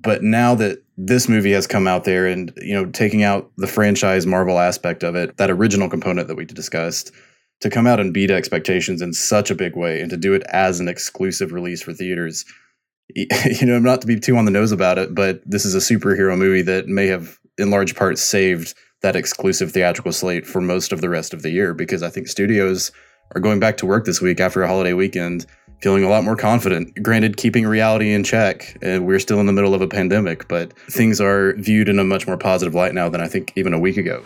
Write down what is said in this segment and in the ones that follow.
But now that this movie has come out there and, you know, taking out the franchise Marvel aspect of it, that original component that we discussed, to come out and beat expectations in such a big way and to do it as an exclusive release for theaters, you know, not to be too on the nose about it, but this is a superhero movie that may have in large part saved that exclusive theatrical slate for most of the rest of the year because I think studios are going back to work this week after a holiday weekend feeling a lot more confident. Granted, keeping reality in check, and we're still in the middle of a pandemic, but things are viewed in a much more positive light now than I think even a week ago.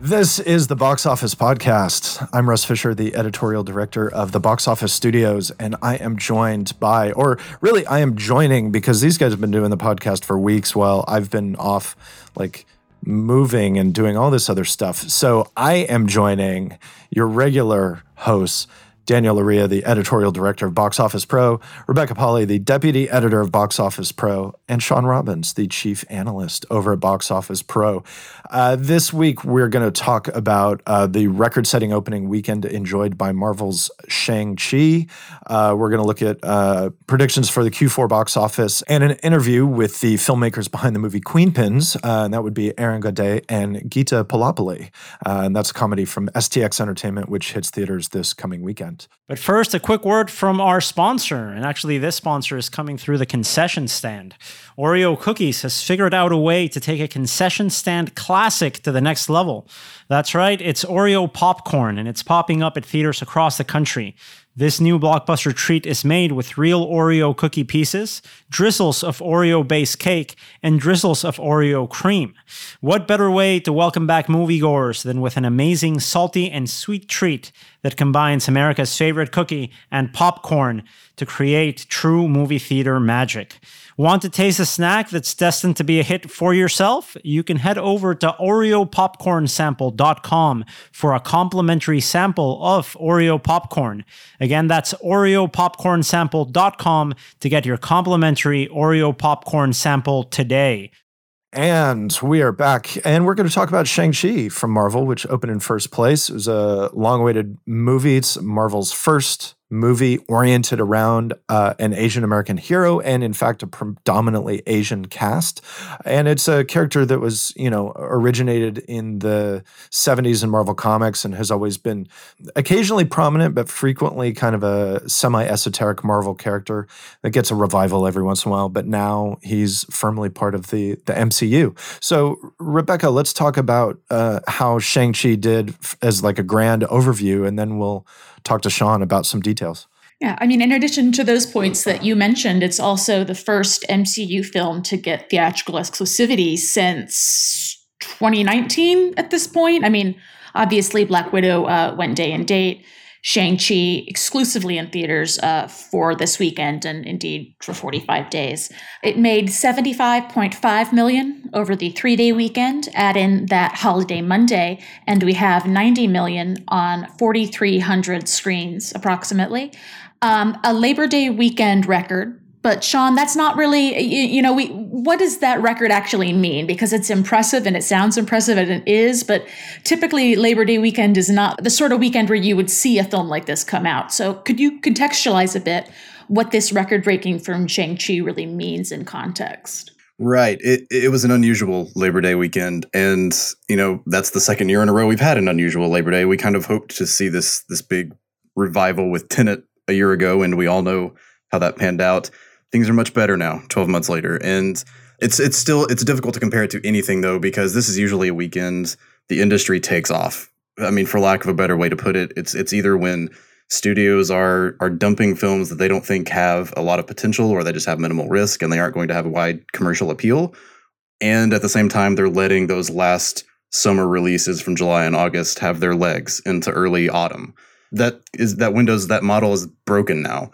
This is the Box Office Podcast. I'm Russ Fisher, the editorial director of the Box Office Studios, and I am joined by, or really, I am joining because these guys have been doing the podcast for weeks while I've been off, like moving and doing all this other stuff. So I am joining your regular hosts, Daniel Loria, the editorial director of Box Office Pro, Rebecca Pahle, the deputy editor of Box Office Pro, and Sean Robbins, the chief analyst over at Box Office Pro. Uh, this week, we're going to talk about uh, the record setting opening weekend enjoyed by Marvel's Shang-Chi. Uh, we're going to look at uh, predictions for the Q4 box office and an interview with the filmmakers behind the movie Queenpins. Uh, and that would be Aron Gaudet and Gita Pullapilly. Uh, and that's a comedy from STX Entertainment, which hits theaters this coming weekend. But first, a quick word from our sponsor. And actually, this sponsor is coming through the concession stand. Oreo Cookies has figured out a way to take a concession stand classic to the next level. That's right, it's Oreo popcorn, and it's popping up at theaters across the country. This new blockbuster treat is made with real Oreo cookie pieces, drizzles of Oreo base cake, and drizzles of Oreo cream. What better way to welcome back moviegoers than with an amazing salty and sweet treat that combines America's favorite cookie and popcorn to create true movie theater magic? Want to taste a snack that's destined to be a hit for yourself? You can head over to OreoPopcornSample.com for a complimentary sample of Oreo popcorn. Again, that's OreoPopcornSample.com to get your complimentary Oreo popcorn sample today. And we are back, and we're going to talk about Shang-Chi from Marvel, which opened in first place. It was a long awaited movie. It's Marvel's first movie oriented around uh, an Asian American hero and, in fact, a predominantly Asian cast. And it's a character that was, you know, originated in the 70s in Marvel Comics and has always been occasionally prominent, but frequently kind of a semi esoteric Marvel character that gets a revival every once in a while. But now he's firmly part of the, the MCU. So, Rebecca, let's talk about uh, how Shang-Chi did as like a grand overview, and then we'll talk to Sean about some details. Yeah, I mean, in addition to those points that you mentioned, it's also the first MCU film to get theatrical exclusivity since 2019 at this point. I mean, obviously, Black Widow uh, went day and date. Shang-Chi exclusively in theaters uh, for this weekend and indeed for 45 days. It made 75.5 million over the three-day weekend. Add in that holiday Monday, and we have 90 million on 4,300 screens approximately. Um, a Labor Day weekend record but Sean, that's not really you, you, know we what does that record actually mean? Because it's impressive and it sounds impressive and it is, but typically Labor Day weekend is not the sort of weekend where you would see a film like this come out. So could you contextualize a bit what this record breaking from Shang Chi really means in context? Right. It it was an unusual Labor Day weekend, and you know that's the second year in a row we've had an unusual Labor Day. We kind of hoped to see this this big revival with Tenet a year ago, and we all know how that panned out things are much better now 12 months later. And it's it's still it's difficult to compare it to anything though because this is usually a weekend. The industry takes off. I mean for lack of a better way to put it it's it's either when studios are are dumping films that they don't think have a lot of potential or they just have minimal risk and they aren't going to have a wide commercial appeal. And at the same time they're letting those last summer releases from July and August have their legs into early autumn. That is that windows that model is broken now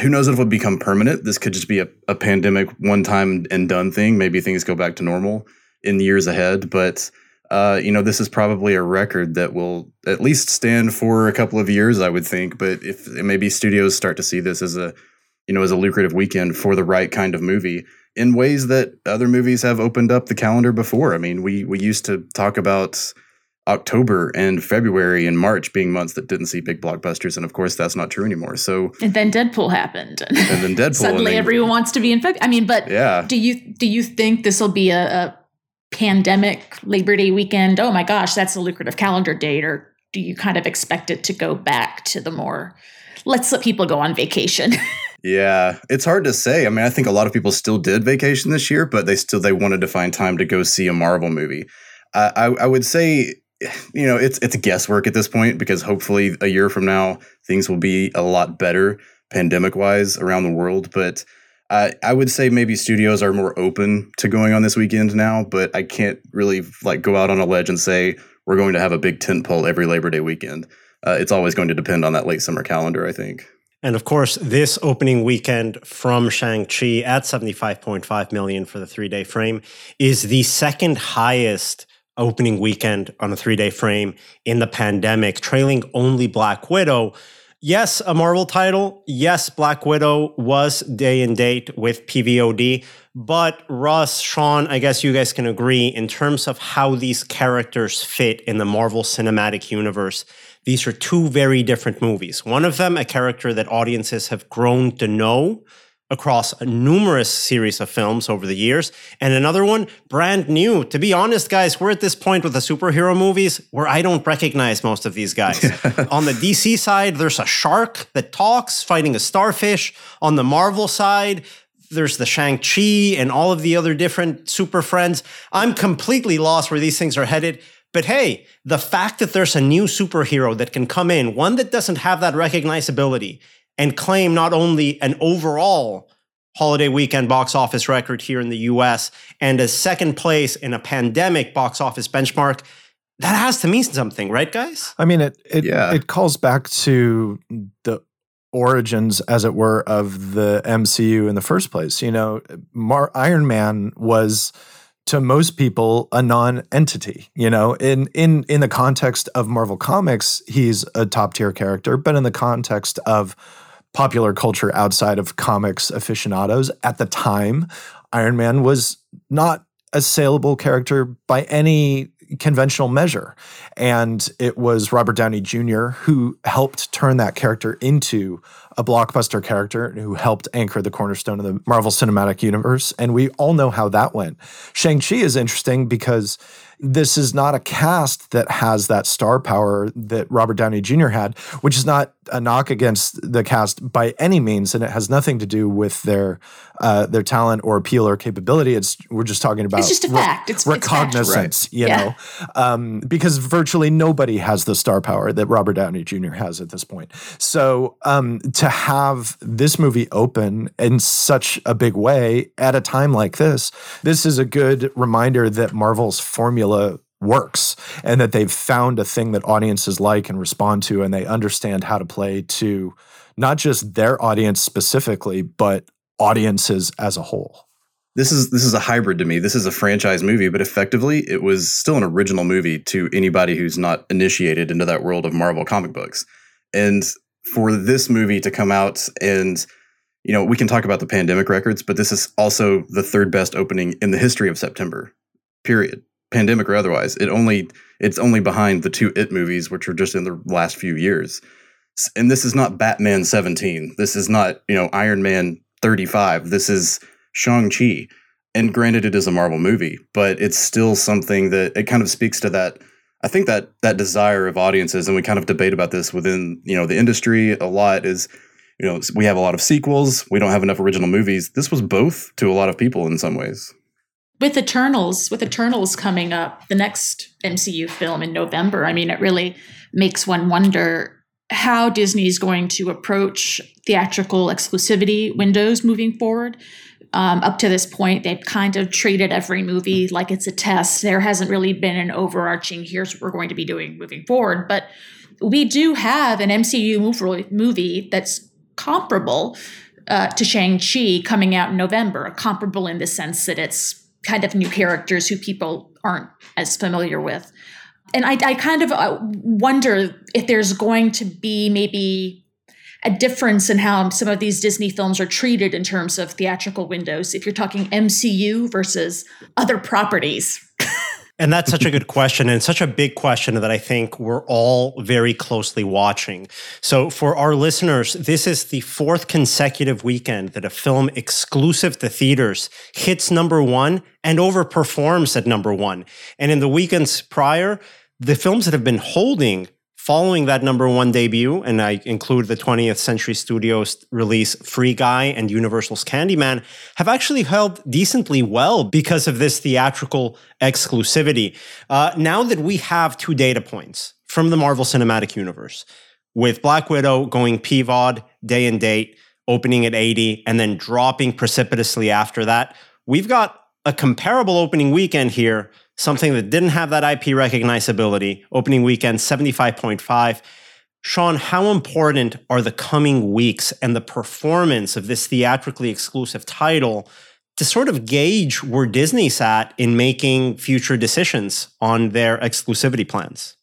who knows if it will become permanent? This could just be a, a pandemic one time and done thing. Maybe things go back to normal in the years ahead. But uh, you know, this is probably a record that will at least stand for a couple of years, I would think. But if maybe studios start to see this as a, you know, as a lucrative weekend for the right kind of movie in ways that other movies have opened up the calendar before. I mean, we we used to talk about October and February and March being months that didn't see big blockbusters, and of course that's not true anymore. So and then Deadpool happened, and then Deadpool suddenly then, everyone wants to be in February. I mean, but yeah, do you do you think this will be a, a pandemic Labor Day weekend? Oh my gosh, that's a lucrative calendar date, or do you kind of expect it to go back to the more let's let people go on vacation? Yeah, it's hard to say. I mean, I think a lot of people still did vacation this year, but they still they wanted to find time to go see a Marvel movie. I, I, I would say, you know, it's it's guesswork at this point because hopefully a year from now things will be a lot better pandemic wise around the world. But I I would say maybe studios are more open to going on this weekend now, but I can't really like go out on a ledge and say we're going to have a big tent pole every Labor Day weekend. Uh, it's always going to depend on that late summer calendar, I think. And of course, this opening weekend from Shang-Chi at 75.5 million for the three day frame is the second highest opening weekend on a three day frame in the pandemic, trailing only Black Widow. Yes, a Marvel title. Yes, Black Widow was day and date with PVOD. But Russ, Sean, I guess you guys can agree in terms of how these characters fit in the Marvel Cinematic Universe these are two very different movies. One of them, a character that audiences have grown to know across a numerous series of films over the years, and another one, brand new. To be honest, guys, we're at this point with the superhero movies where I don't recognize most of these guys. On the DC side, there's a shark that talks fighting a starfish. On the Marvel side, there's the Shang-Chi and all of the other different super friends. I'm completely lost where these things are headed. But hey, the fact that there's a new superhero that can come in, one that doesn't have that recognizability and claim not only an overall holiday weekend box office record here in the US and a second place in a pandemic box office benchmark, that has to mean something, right, guys? I mean, it it, yeah. it calls back to the origins, as it were, of the MCU in the first place. You know, Mar- Iron Man was to most people a non-entity you know in in in the context of marvel comics he's a top tier character but in the context of popular culture outside of comics aficionados at the time iron man was not a saleable character by any conventional measure. And it was Robert Downey Jr. who helped turn that character into a blockbuster character who helped anchor the cornerstone of the Marvel Cinematic Universe. And we all know how that went. Shang-Chi is interesting because this is not a cast that has that star power that Robert Downey Jr. had, which is not a knock against the cast by any means, and it has nothing to do with their uh, their talent or appeal or capability. It's we're just talking about it's just a re- fact. It's recognizance, it's you yeah. know, um, because virtually nobody has the star power that Robert Downey Jr. has at this point. So um, to have this movie open in such a big way at a time like this, this is a good reminder that Marvel's formula works and that they've found a thing that audiences like and respond to and they understand how to play to not just their audience specifically but audiences as a whole. This is this is a hybrid to me. This is a franchise movie but effectively it was still an original movie to anybody who's not initiated into that world of marvel comic books. And for this movie to come out and you know we can talk about the pandemic records but this is also the third best opening in the history of september period pandemic or otherwise. It only it's only behind the two It movies, which are just in the last few years. And this is not Batman 17. This is not you know Iron Man 35. This is Shang Chi. And granted, it is a Marvel movie, but it's still something that it kind of speaks to that. I think that that desire of audiences, and we kind of debate about this within you know the industry a lot. Is you know we have a lot of sequels. We don't have enough original movies. This was both to a lot of people in some ways with Eternals, with Eternals coming up, the next MCU film in November, I mean, it really makes one wonder how Disney is going to approach theatrical exclusivity windows moving forward. Um, up to this point, they've kind of treated every movie like it's a test. There hasn't really been an overarching, here's what we're going to be doing moving forward. But we do have an MCU movie that's comparable uh, to Shang-Chi coming out in November, comparable in the sense that it's kind of new characters who people aren't as familiar with. And I, I kind of uh, wonder if there's going to be maybe a difference in how some of these Disney films are treated in terms of theatrical windows. If you're talking MCU versus other properties. And that's such a good question and such a big question that I think we're all very closely watching. So, for our listeners, this is the fourth consecutive weekend that a film exclusive to theaters hits number one and overperforms at number one. And in the weekends prior, the films that have been holding Following that number one debut, and I include the 20th Century Studios release Free Guy and Universal's Candyman, have actually held decently well because of this theatrical exclusivity. Uh, now that we have two data points from the Marvel Cinematic Universe, with Black Widow going PVOD day and date, opening at 80, and then dropping precipitously after that, we've got a comparable opening weekend here something that didn't have that IP recognizability. Opening weekend, 75.5. Sean, how important are the coming weeks and the performance of this theatrically exclusive title to sort of gauge where Disney's at in making future decisions on their exclusivity plans?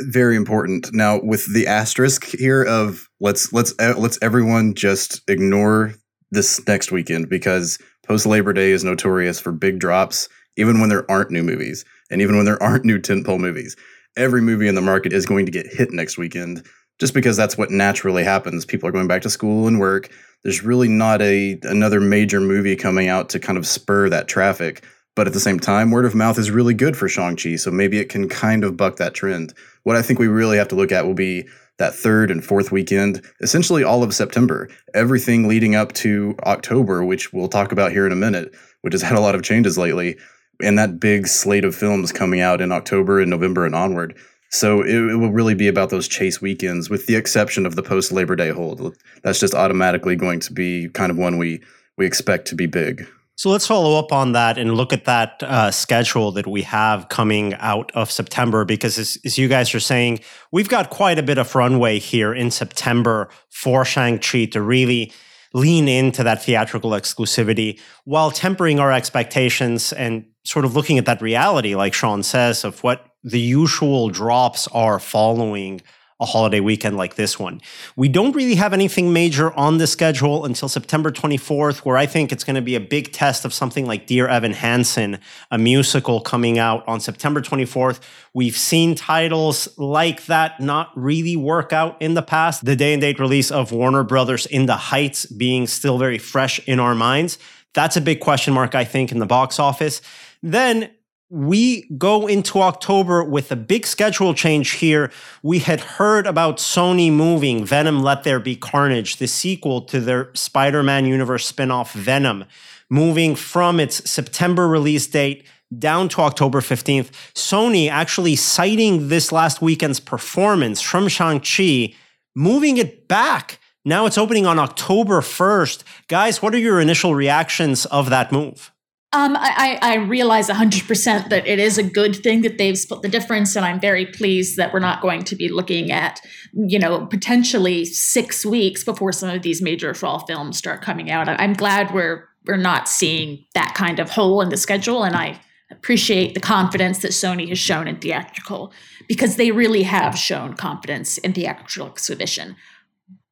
Very important. Now, with the asterisk here of let's let's uh, let's everyone just ignore this next weekend because post Labor Day is notorious for big drops even when there aren't new movies and even when there aren't new tentpole movies. Every movie in the market is going to get hit next weekend just because that's what naturally happens. People are going back to school and work. There's really not a another major movie coming out to kind of spur that traffic. But at the same time, word of mouth is really good for Shang-Chi, so maybe it can kind of buck that trend. What I think we really have to look at will be that third and fourth weekend, essentially all of September, everything leading up to October, which we'll talk about here in a minute, which has had a lot of changes lately and that big slate of films coming out in October and November and onward. So it, it, will really be about those chase weekends, with the exception of the post Labor Day hold. That's just automatically going to be kind of one we we expect to be big. So let's follow up on that and look at that uh, schedule that we have coming out of September, because as, as, you guys are saying, we've got quite a bit of runway here in September for Shang-Chi to really lean into that theatrical exclusivity while tempering our expectations and sort of looking at that reality, like Sean says, of what the usual drops are following a holiday weekend like this one. We don't really have anything major on the schedule until September 24th, where I think it's going to be a big test of something like Dear Evan Hansen, a musical coming out on September 24th. We've seen titles like that not really work out in the past. The day and date release of Warner Brothers In the Heights being still very fresh in our minds. That's a big question mark, I think, in the box office. Then we go into October with a big schedule change here. We had heard about Sony moving Venom Let There Be Carnage, the sequel to their Spider Man universe spinoff Venom, moving from its September release date down to October 15th. Sony actually citing this last weekend's performance from Shang-Chi, moving it back. Now it's opening on October 1st. Guys, what are your initial reactions of that move? Um, I, I realize 100% that it is a good thing that they've split the difference, and I'm very pleased that we're not going to be looking at, you know, potentially six weeks before some of these major fall films start coming out. I'm glad we're we're not seeing that kind of hole in the schedule, and I appreciate the confidence that Sony has shown in theatrical because they really have shown confidence in theatrical exhibition.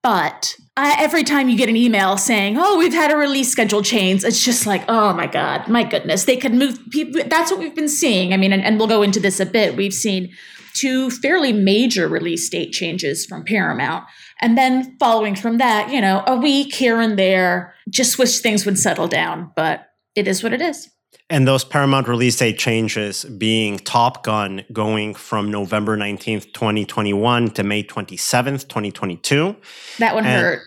But Every time you get an email saying, "Oh, we've had a release schedule change," it's just like, "Oh my god, my goodness!" They could move. People, that's what we've been seeing. I mean, and, and we'll go into this a bit. We've seen two fairly major release date changes from Paramount, and then following from that, you know, a week here and there. Just wish things would settle down, but it is what it is. And those Paramount release date changes being Top Gun going from November 19th, 2021 to May 27th, 2022. That one and, hurt.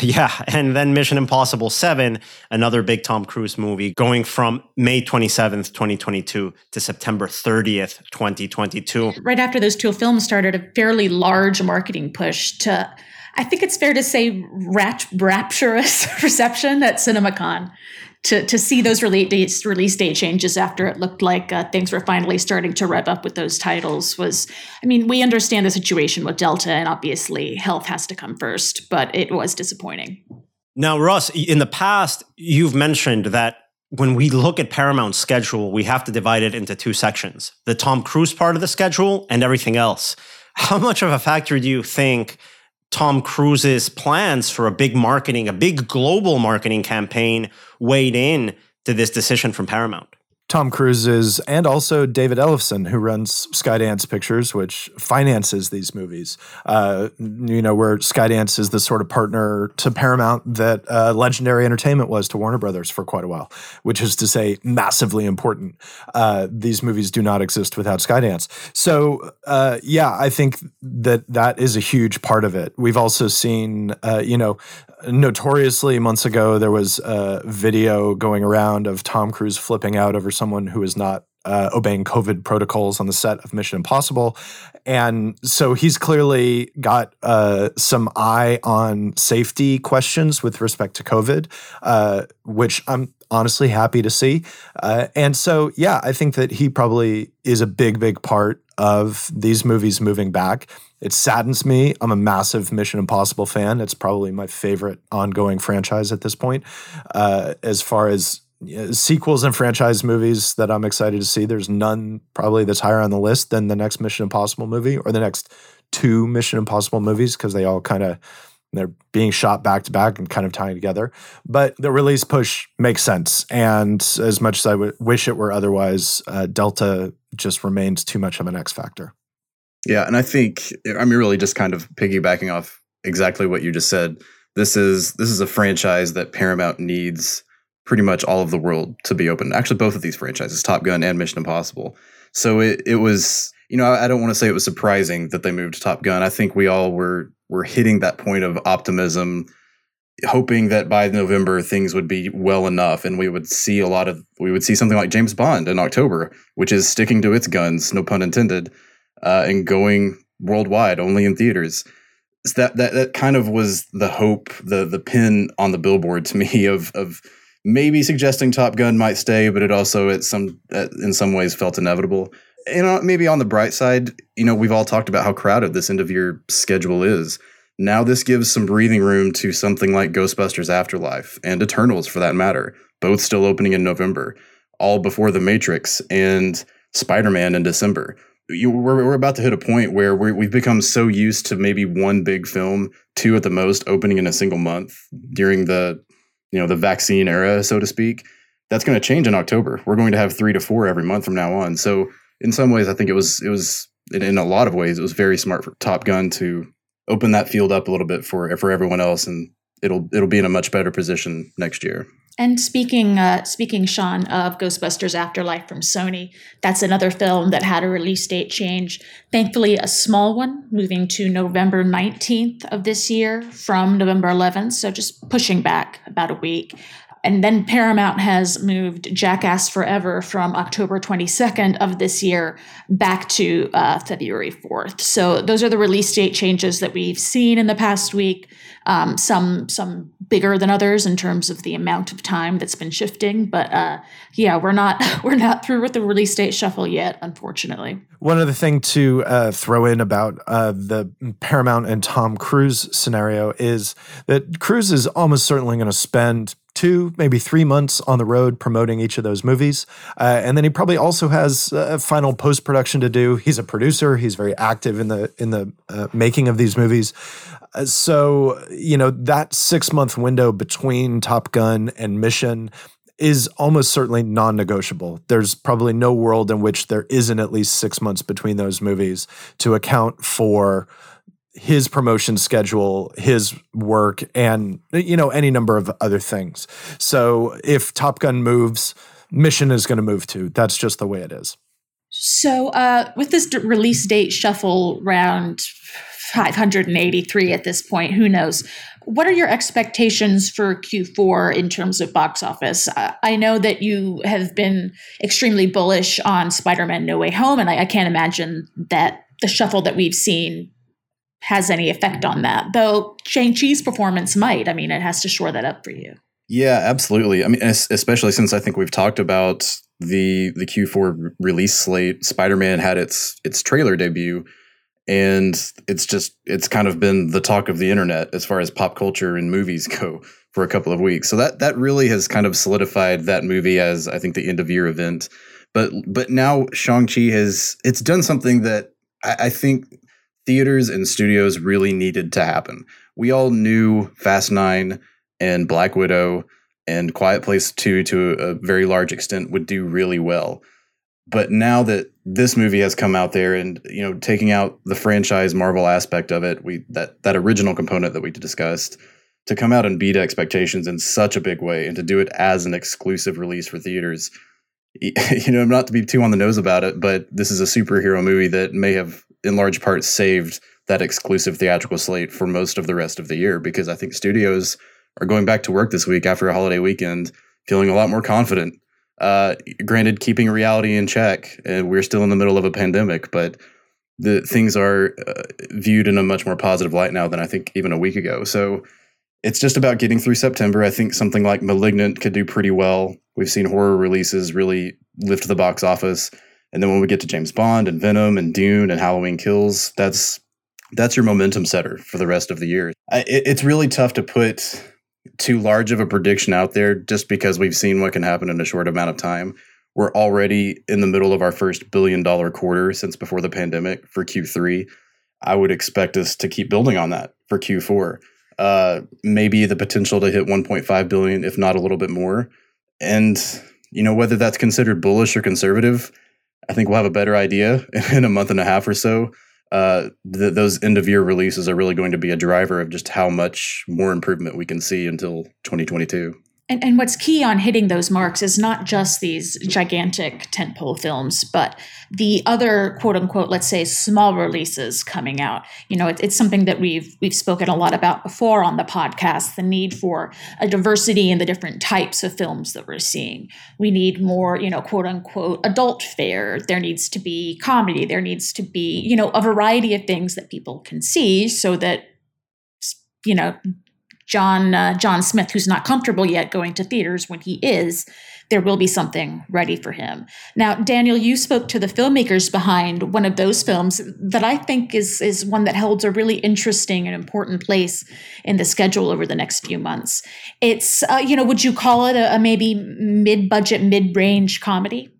yeah. And then Mission Impossible 7, another big Tom Cruise movie, going from May 27th, 2022 to September 30th, 2022. Right after those two films started, a fairly large marketing push to, I think it's fair to say, rapturous reception at CinemaCon to to see those release date, release date changes after it looked like uh, things were finally starting to rev up with those titles was I mean we understand the situation with Delta and obviously health has to come first but it was disappointing. Now Russ in the past you've mentioned that when we look at Paramount's schedule we have to divide it into two sections the Tom Cruise part of the schedule and everything else. How much of a factor do you think Tom Cruise's plans for a big marketing, a big global marketing campaign weighed in to this decision from Paramount? Tom Cruise's and also David Ellison, who runs Skydance Pictures, which finances these movies. Uh, you know, where Skydance is the sort of partner to Paramount that uh, Legendary Entertainment was to Warner Brothers for quite a while, which is to say, massively important. Uh, these movies do not exist without Skydance. So, uh, yeah, I think that that is a huge part of it. We've also seen, uh, you know, notoriously months ago there was a video going around of Tom Cruise flipping out over someone who is not uh, obeying COVID protocols on the set of Mission Impossible, and so he's clearly got uh, some eye on safety questions with respect to COVID, uh, which I'm honestly happy to see. Uh, and so, yeah, I think that he probably is a big, big part of these movies moving back. It saddens me. I'm a massive Mission Impossible fan. It's probably my favorite ongoing franchise at this point. Uh, as far as sequels and franchise movies that I'm excited to see, there's none probably that's higher on the list than the next Mission Impossible movie or the next two Mission Impossible movies because they all kind of they're being shot back to back and kind of tying together. But the release push makes sense. And as much as I wish it were otherwise, uh, Delta just remains too much of an X factor. Yeah, and I think I'm really just kind of piggybacking off exactly what you just said. This is this is a franchise that Paramount needs pretty much all of the world to be open. Actually, both of these franchises, Top Gun and Mission Impossible. So it it was, you know, I don't want to say it was surprising that they moved to Top Gun. I think we all were were hitting that point of optimism, hoping that by November things would be well enough and we would see a lot of we would see something like James Bond in October, which is sticking to its guns, no pun intended uh, and going worldwide, only in theaters. So that that that kind of was the hope, the the pin on the billboard to me of of maybe suggesting Top Gun might stay, but it also at some in some ways felt inevitable. And uh, maybe on the bright side, you know, we've all talked about how crowded this end of year schedule is. Now this gives some breathing room to something like Ghostbusters Afterlife and Eternals for that matter, both still opening in November, all before The Matrix and Spider-Man in December you, we're, we're about to hit a point where we have become so used to maybe one big film, two at the most, opening in a single month during the you know the vaccine era, so to speak. That's going to change in October. We're going to have three to four every month from now on. So in some ways, I think it was it was in a lot of ways it was very smart for Top Gun to open that field up a little bit for for everyone else, and it'll it'll be in a much better position next year. And speaking, uh, speaking, Sean of Ghostbusters Afterlife from Sony, that's another film that had a release date change. Thankfully, a small one, moving to November nineteenth of this year from November eleventh. So just pushing back about a week. And then Paramount has moved Jackass Forever from October 22nd of this year back to uh, February 4th. So those are the release date changes that we've seen in the past week. Um, some some bigger than others in terms of the amount of time that's been shifting, but uh, yeah, we're not we're not through with the release date shuffle yet, unfortunately. One other thing to uh, throw in about uh, the Paramount and Tom Cruise scenario is that Cruise is almost certainly going to spend two, maybe three months on the road promoting each of those movies. Uh, and then he probably also has a final post production to do. He's a producer. He's very active in the in the uh, making of these movies. Uh, so you know that six month window between Top Gun and Mission is almost certainly non-negotiable. There's probably no world in which there isn't at least six months between those movies to account for his promotion schedule, his work, and you know any number of other things. So if Top Gun moves, Mission is going to move too. That's just the way it is. So uh, with this d- release date shuffle round 583 at this point, who knows? What are your expectations for Q4 in terms of box office? I know that you have been extremely bullish on Spider Man No Way Home, and I, I can't imagine that the shuffle that we've seen has any effect on that. Though Shang-Chi's performance might. I mean, it has to shore that up for you. Yeah, absolutely. I mean, especially since I think we've talked about the the Q4 release slate. Spider-Man had its its trailer debut and it's just it's kind of been the talk of the internet as far as pop culture and movies go for a couple of weeks. So that that really has kind of solidified that movie as I think the end of year event. But but now Shang-Chi has it's done something that I, I think theaters and studios really needed to happen. We all knew Fast Nine and Black Widow and Quiet Place 2 to a very large extent would do really well. But now that this movie has come out there and you know taking out the franchise Marvel aspect of it, we that that original component that we discussed to come out and beat expectations in such a big way and to do it as an exclusive release for theaters. You know, not to be too on the nose about it, but this is a superhero movie that may have in large part saved that exclusive theatrical slate for most of the rest of the year because I think studios are going back to work this week after a holiday weekend feeling a lot more confident. Uh, granted, keeping reality in check, and we're still in the middle of a pandemic, but the things are uh, viewed in a much more positive light now than I think even a week ago. So it's just about getting through September. I think something like Malignant could do pretty well. We've seen horror releases really lift the box office. And then when we get to James Bond and Venom and Dune and Halloween Kills, that's that's your momentum setter for the rest of the year. it, it's really tough to put too large of a prediction out there just because we've seen what can happen in a short amount of time. We're already in the middle of our first billion dollar quarter since before the pandemic for Q3. I would expect us to keep building on that for Q4. Uh, maybe the potential to hit 1.5 billion, if not a little bit more. And you know whether that's considered bullish or conservative. I think we'll have a better idea in a month and a half or so uh, th- those end of year releases are really going to be a driver of just how much more improvement we can see until 2022. And, and what's key on hitting those marks is not just these gigantic tentpole films, but the other quote unquote, let's say, small releases coming out. You know, it, it's something that we've we've spoken a lot about before on the podcast. The need for a diversity in the different types of films that we're seeing. We need more, you know, quote unquote, adult fare. There needs to be comedy. There needs to be, you know, a variety of things that people can see, so that you know John uh, John Smith, who's not comfortable yet going to theaters, when he is, there will be something ready for him. Now, Daniel, you spoke to the filmmakers behind one of those films that I think is is one that holds a really interesting and important place in the schedule over the next few months. It's uh, you know, would you call it a, a maybe mid budget, mid range comedy?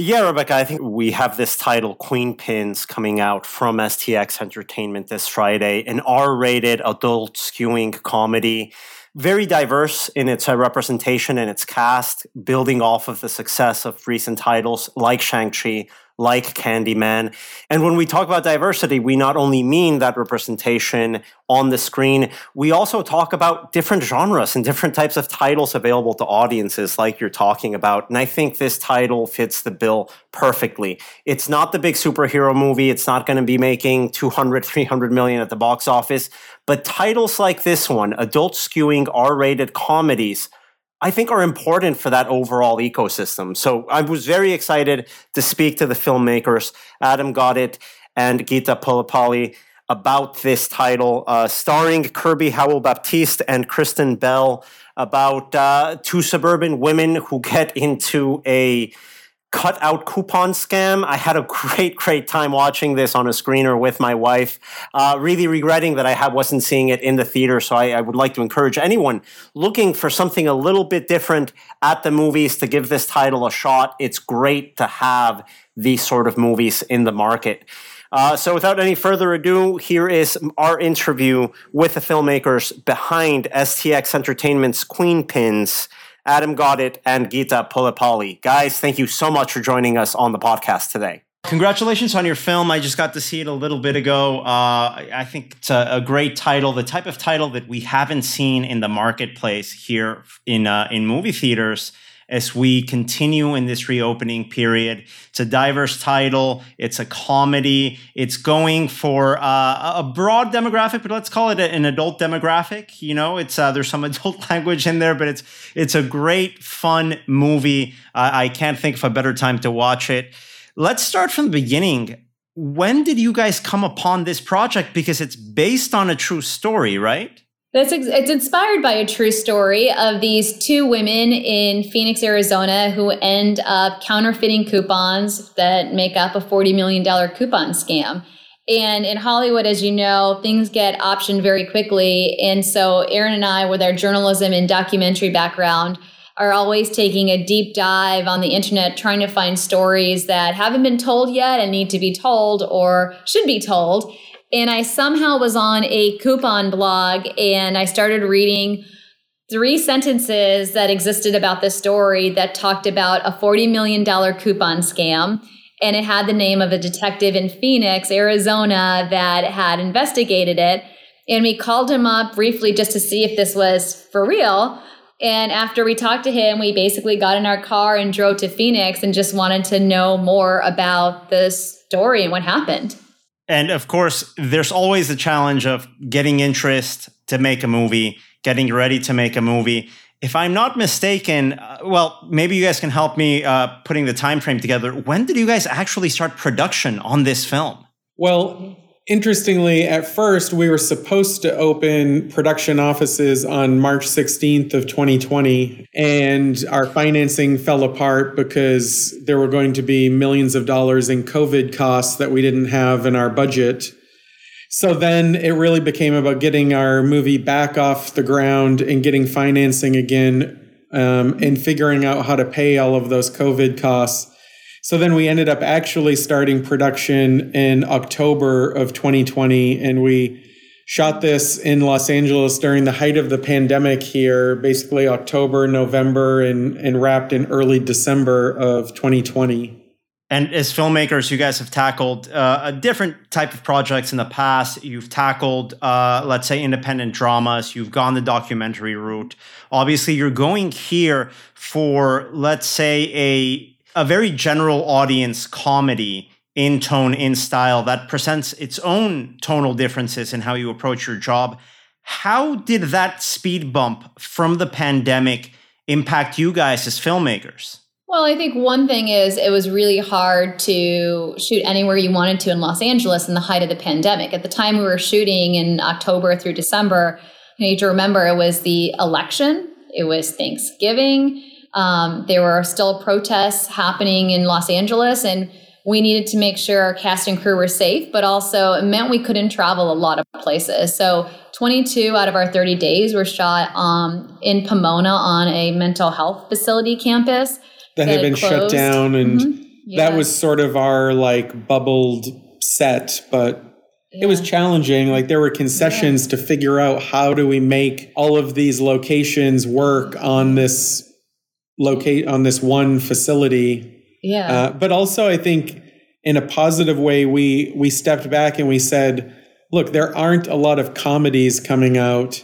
Yeah, Rebecca, I think we have this title, Queenpins, coming out from STX Entertainment this Friday, an R rated adult skewing comedy. Very diverse in its uh, representation and its cast, building off of the success of recent titles like Shang-Chi, like Candyman. And when we talk about diversity, we not only mean that representation on the screen, we also talk about different genres and different types of titles available to audiences, like you're talking about. And I think this title fits the bill perfectly. It's not the big superhero movie, it's not going to be making 200, 300 million at the box office. But titles like this one, adult skewing R rated comedies, I think are important for that overall ecosystem. So I was very excited to speak to the filmmakers, Adam Gaudet and Gita Pullapilly, about this title, uh, starring Kirby Howell Baptiste and Kristen Bell, about uh, two suburban women who get into a cut out coupon scam. I had a great, great time watching this on a screener with my wife. Uh, really regretting that I wasn't seeing it in the theater. So I, I, would like to encourage anyone looking for something a little bit different at the movies to give this title a shot. It's great to have these sort of movies in the market. Uh, so, without any further ado, here is our interview with the filmmakers behind STX Entertainment's Queenpins. Adam Gaudet, and Gita Pullapilly. Guys, thank you so much for joining us on the podcast today. Congratulations on your film. I just got to see it a little bit ago. Uh, I think it's a, a, great title, the type of title that we haven't seen in the marketplace here in uh, in movie theaters as we continue in this reopening period. It's a diverse title, it's a comedy, it's going for uh, a broad demographic, but let's call it an adult demographic. You know, it's uh, there's some adult language in there, but it's it's a great, fun movie. I can't think of a better time to watch it. Let's start from the beginning. When did you guys come upon this project? Because it's based on a true story, right? That's ex- it's inspired by a true story of these two women in Phoenix, Arizona, who end up counterfeiting coupons that make up a forty million dollar coupon scam. And in Hollywood, as you know, things get optioned very quickly. And so Aron and I, with our journalism and documentary background, are always taking a deep dive on the internet, trying to find stories that haven't been told yet and need to be told or should be told and I somehow was on a coupon blog and I started reading three sentences that existed about this story that talked about a $40 million coupon scam. And it had the name of a detective in Phoenix, Arizona, that had investigated it. And we called him up briefly just to see if this was for real. And after we talked to him, we basically got in our car and drove to Phoenix and just wanted to know more about this story and what happened. And of course, there's always the challenge of getting interest to make a movie, getting ready to make a movie. If I'm not mistaken, uh, well, maybe you guys can help me uh, putting the time frame together. When did you guys actually start production on this film? Well, Interestingly, at first, we were supposed to open production offices on March 16th of 2020, and our financing fell apart because there were going to be millions of dollars in COVID costs that we didn't have in our budget. So then it really became about getting our movie back off the ground and getting financing again um, and figuring out how to pay all of those COVID costs. So then we ended up actually starting production in October of 2020, and we shot this in Los Angeles during the height of the pandemic here, basically October, November, and, and wrapped in early December of 2020. And as filmmakers, you guys have tackled uh, a different type of projects in the past. You've tackled, uh, let's say, independent dramas. You've gone the documentary route. Obviously, you're going here for, let's say, a a very general audience comedy in tone, in style that presents its own tonal differences in how you approach your job. How did that speed bump from the pandemic impact you guys as filmmakers? Well, I think one thing is it was really hard to shoot anywhere you wanted to in Los Angeles in the height of the pandemic. At the time we were shooting in October through December, you need to remember it was the election, it was Thanksgiving, um, there were still protests happening in Los Angeles, and we needed to make sure our cast and crew were safe, but also it meant we couldn't travel a lot of places. So 22 out of our 30 days were shot um, in Pomona on a mental health facility campus that, that had been closed. shut down, and mm-hmm. yeah. that was sort of our like bubbled set, but yeah. it was challenging like there were concessions yeah. to figure out how do we make all of these locations work on this locate on this one facility. Yeah. Uh, but also, I think in a positive way, we we stepped back and we said, look, there aren't a lot of comedies coming out.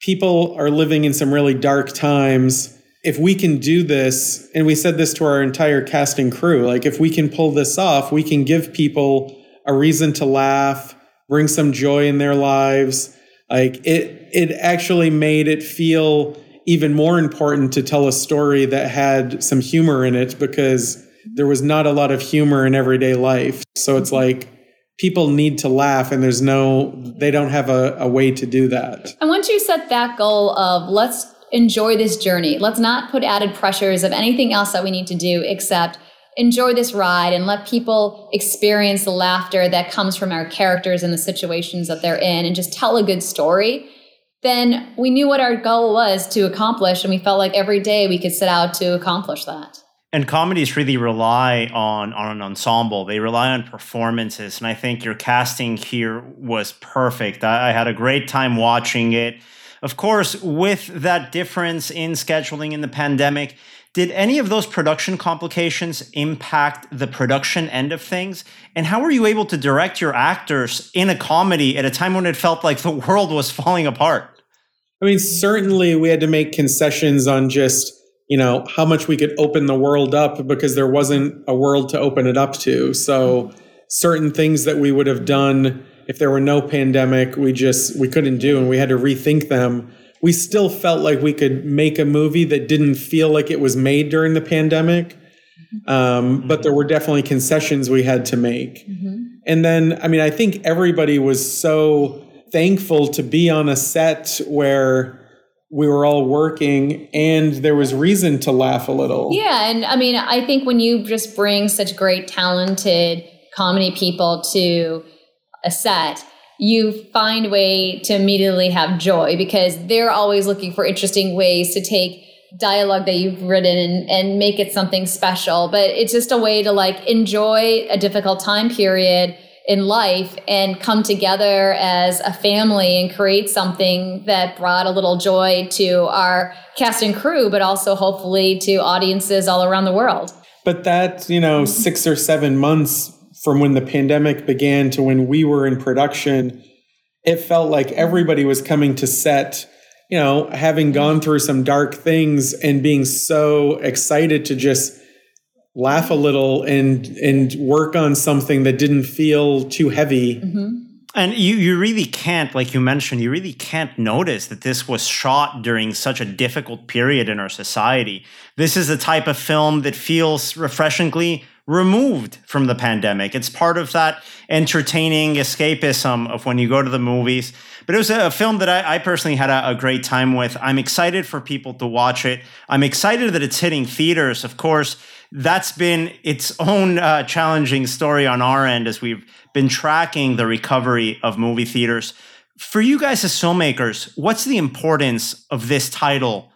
People are living in some really dark times. If we can do this, and we said this to our entire casting crew, like if we can pull this off, we can give people a reason to laugh, bring some joy in their lives. Like it, it actually made it feel even more important to tell a story that had some humor in it because there was not a lot of humor in everyday life. So it's mm-hmm. like people need to laugh and there's no, they don't have a, a way to do that. And once you set that goal of let's enjoy this journey, let's not put added pressures of anything else that we need to do except enjoy this ride and let people experience the laughter that comes from our characters and the situations that they're in and just tell a good story then we knew what our goal was to accomplish, and we felt like every day we could set out to accomplish that. And comedies really rely on on an ensemble. They rely on performances, and I think your casting here was perfect. I, I had a great time watching it. Of course, with that difference in scheduling in the pandemic, did any of those production complications impact the production end of things? And how were you able to direct your actors in a comedy at a time when it felt like the world was falling apart? I mean, certainly we had to make concessions on just, you know, how much we could open the world up because there wasn't a world to open it up to. So certain things that we would have done if there were no pandemic, we just we couldn't do and we had to rethink them. We still felt like we could make a movie that didn't feel like it was made during the pandemic. Um, but there were definitely concessions we had to make. Mm-hmm. And then, I mean, I think everybody was so thankful to be on a set where we were all working and there was reason to laugh a little. Yeah. And I mean, I think when you just bring such great, talented comedy people to a set, you find a way to immediately have joy because they're always looking for interesting ways to take dialogue that you've written and, and make it something special. But it's just a way to like enjoy a difficult time period in life and come together as a family and create something that brought a little joy to our cast and crew, but also hopefully to audiences all around the world. But that, you know, six or seven months from when the pandemic began to when we were in production, it felt like everybody was coming to set, you know, having gone through some dark things and being so excited to just laugh a little and and work on something that didn't feel too heavy. Mm-hmm. And you, you really can't, like you mentioned, you really can't notice that this was shot during such a difficult period in our society. This is the type of film that feels refreshingly removed from the pandemic. It's part of that entertaining escapism of when you go to the movies. But it was a, film that I, I personally had a, a, great time with. I'm excited for people to watch it. I'm excited that it's hitting theaters. Of course, that's been its own uh, challenging story on our end as we've been tracking the recovery of movie theaters. For you guys as filmmakers, what's the importance of this title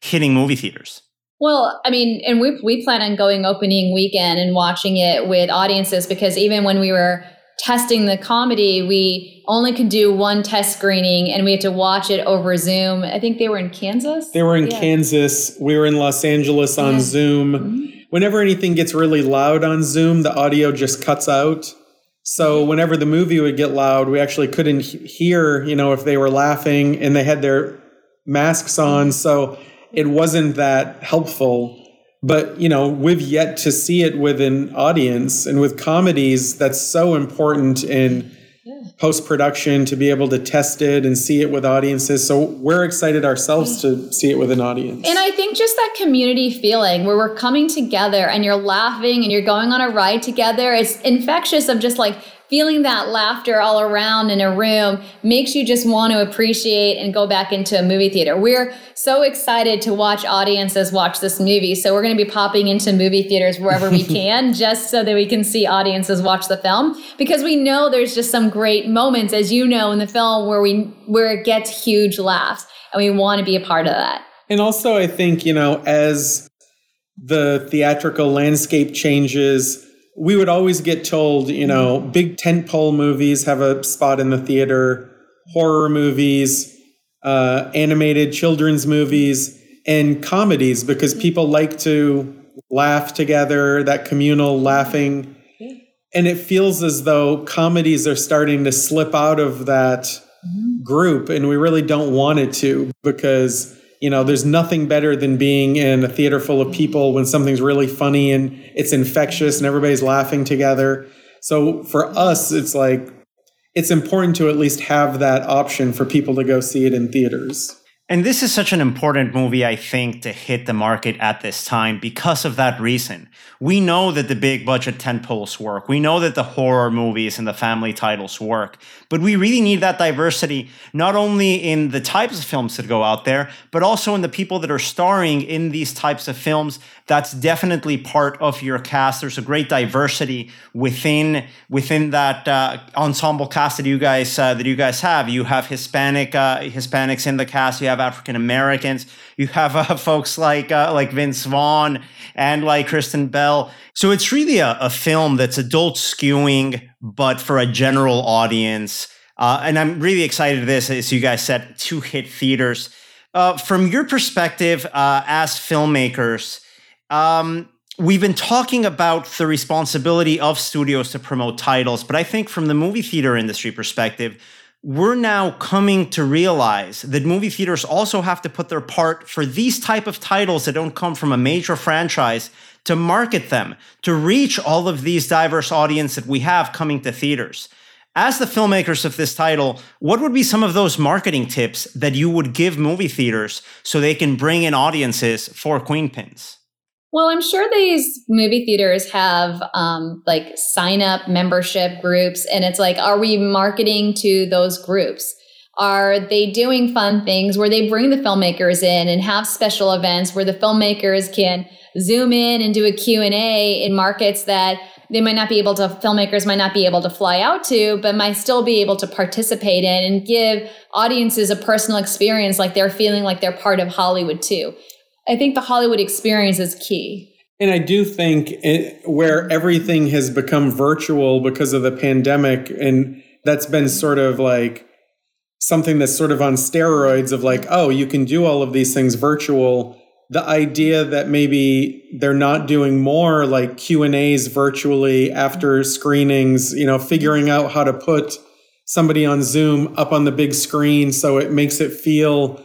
hitting movie theaters? Well, I mean, and we we plan on going opening weekend and watching it with audiences because even when we were testing the comedy, we only could do one test screening and we had to watch it over Zoom. I think they were in Kansas. They were in yeah. Kansas. We were in Los Angeles on yeah. Zoom. Mm-hmm whenever anything gets really loud on Zoom, the audio just cuts out. So whenever the movie would get loud, we actually couldn't hear, you know, if they were laughing and they had their masks on. So it wasn't that helpful. But, you know, we've yet to see it with an audience. And with comedies, that's so important in post production to be able to test it and see it with audiences. So we're excited ourselves to see it with an audience. And I think just that community feeling where we're coming together and you're laughing and you're going on a ride together, it's infectious of just like feeling that laughter all around in a room makes you just want to appreciate and go back into a movie theater. We're so excited to watch audiences watch this movie. So we're going to be popping into movie theaters wherever we can just so that we can see audiences watch the film because we know there's just some great moments as you know in the film where we where it gets huge laughs and we want to be a part of that. And also I think, you know, as the theatrical landscape changes, we would always get told, you know, big tentpole movies have a spot in the theater, horror movies, uh, animated children's movies, and comedies because people like to laugh together, that communal laughing. And it feels as though comedies are starting to slip out of that group, and we really don't want it to because you know, there's nothing better than being in a theater full of people when something's really funny and it's infectious and everybody's laughing together. So for us, it's like, it's important to at least have that option for people to go see it in theaters. And this is such an important movie, I think, to hit the market at this time because of that reason. We know that the big budget tentpoles work. We know that the horror movies and the family titles work. But we really need that diversity, not only in the types of films that go out there, but also in the people that are starring in these types of films. That's definitely part of your cast. There's a great diversity within within that uh, ensemble cast that you guys uh, that you guys have. You have Hispanic uh, Hispanics in the cast. You have African Americans. You have uh, folks like uh, like Vince Vaughn and like Kristen Bell. So it's really a, a film that's adult skewing, but for a general audience. Uh, and I'm really excited this, as you guys said, to hit theaters. From your perspective as filmmakers, um, we've been talking about the responsibility of studios to promote titles, but I think from the movie theater industry perspective, we're now coming to realize that movie theaters also have to put their part for these type of titles that don't come from a major franchise to market them to reach all of these diverse audience that we have coming to theaters. As the filmmakers of this title what would be some of those marketing tips that you would give movie theaters so they can bring in audiences for Queenpins well, I'm sure these movie theaters have um, like sign up membership groups, and it's like, are we marketing to those groups? Are they doing fun things where they bring the filmmakers in and have special events where the filmmakers can zoom in and do a Q&A in markets that they might not be able to filmmakers might not be able to fly out to but might still be able to participate in and give audiences a personal experience like they're feeling like they're part of Hollywood too. I think the Hollywood experience is key. And I do think it, where everything has become virtual because of the pandemic, and that's been sort of like something that's sort of on steroids of like, oh, you can do all of these things virtual. The idea that maybe they're not doing more like Q and A's virtually after screenings, you know, figuring out how to put somebody on Zoom up on the big screen so it makes it feel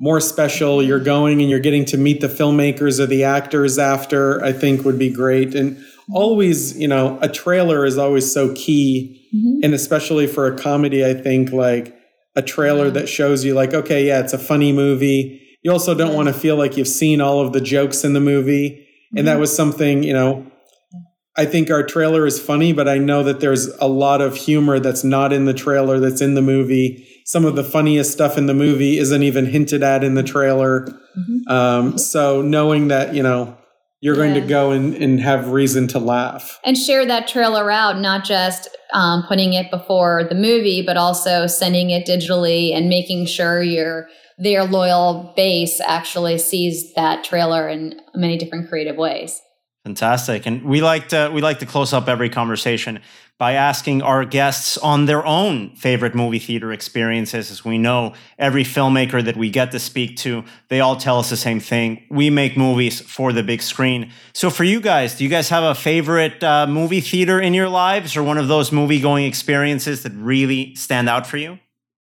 more special. You're going and you're getting to meet the filmmakers or the actors after, I think would be great. And always, you know, a trailer is always so key. Mm-hmm. And especially for a comedy, I think like a trailer that shows you, like, okay, yeah, it's a funny movie. You also don't want to feel like you've seen all of the jokes in the movie. And that mm-hmm. was something, you know, I think our trailer is funny, but I know that there's a lot of humor that's not in the trailer that's in the movie. Some of the funniest stuff in the movie isn't even hinted at in the trailer. Mm-hmm. Um, so knowing that, you know, you're yeah. going to go and, and have reason to laugh. And share that trailer out, not just um, putting it before the movie, but also sending it digitally and making sure your their loyal base actually sees that trailer in many different creative ways. Fantastic. And we like to we like to close up every conversation by asking our guests on their own favorite movie theater experiences. As we know, every filmmaker that we get to speak to, they all tell us the same thing. We make movies for the big screen. So for you guys, do you guys have a favorite uh, movie theater in your lives or one of those movie going experiences that really stand out for you?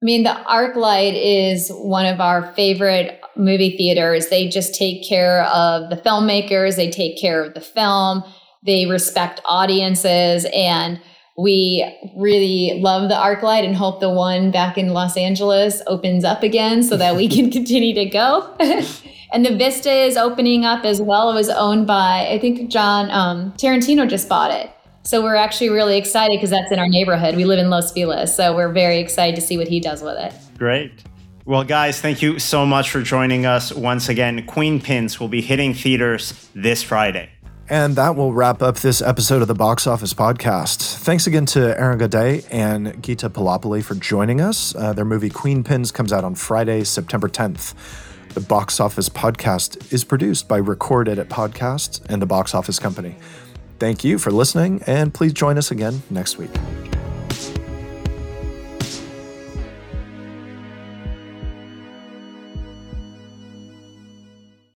I mean, the ArcLight is one of our favorite movie theaters. They just take care of the filmmakers, they take care of the film, they respect audiences, and we really love the ArcLight and hope the one back in Los Angeles opens up again so that we can continue to go. and the Vista is opening up as well. It was owned by, I think, John um, Tarantino just bought it. So we're actually really excited because that's in our neighborhood. We live in Los Feliz, so we're very excited to see what he does with it. Great. Well, guys, thank you so much for joining us once again. Queenpins will be hitting theaters this Friday. And that will wrap up this episode of the Box Office Podcast. Thanks again to Aron Gaudet and Gita Pullapilly for joining us. Uh, their movie Queenpins comes out on Friday, September 10th. The Box Office Podcast is produced by Record Edit Podcasts and the Box Office Company. Thank you for listening, and please join us again next week.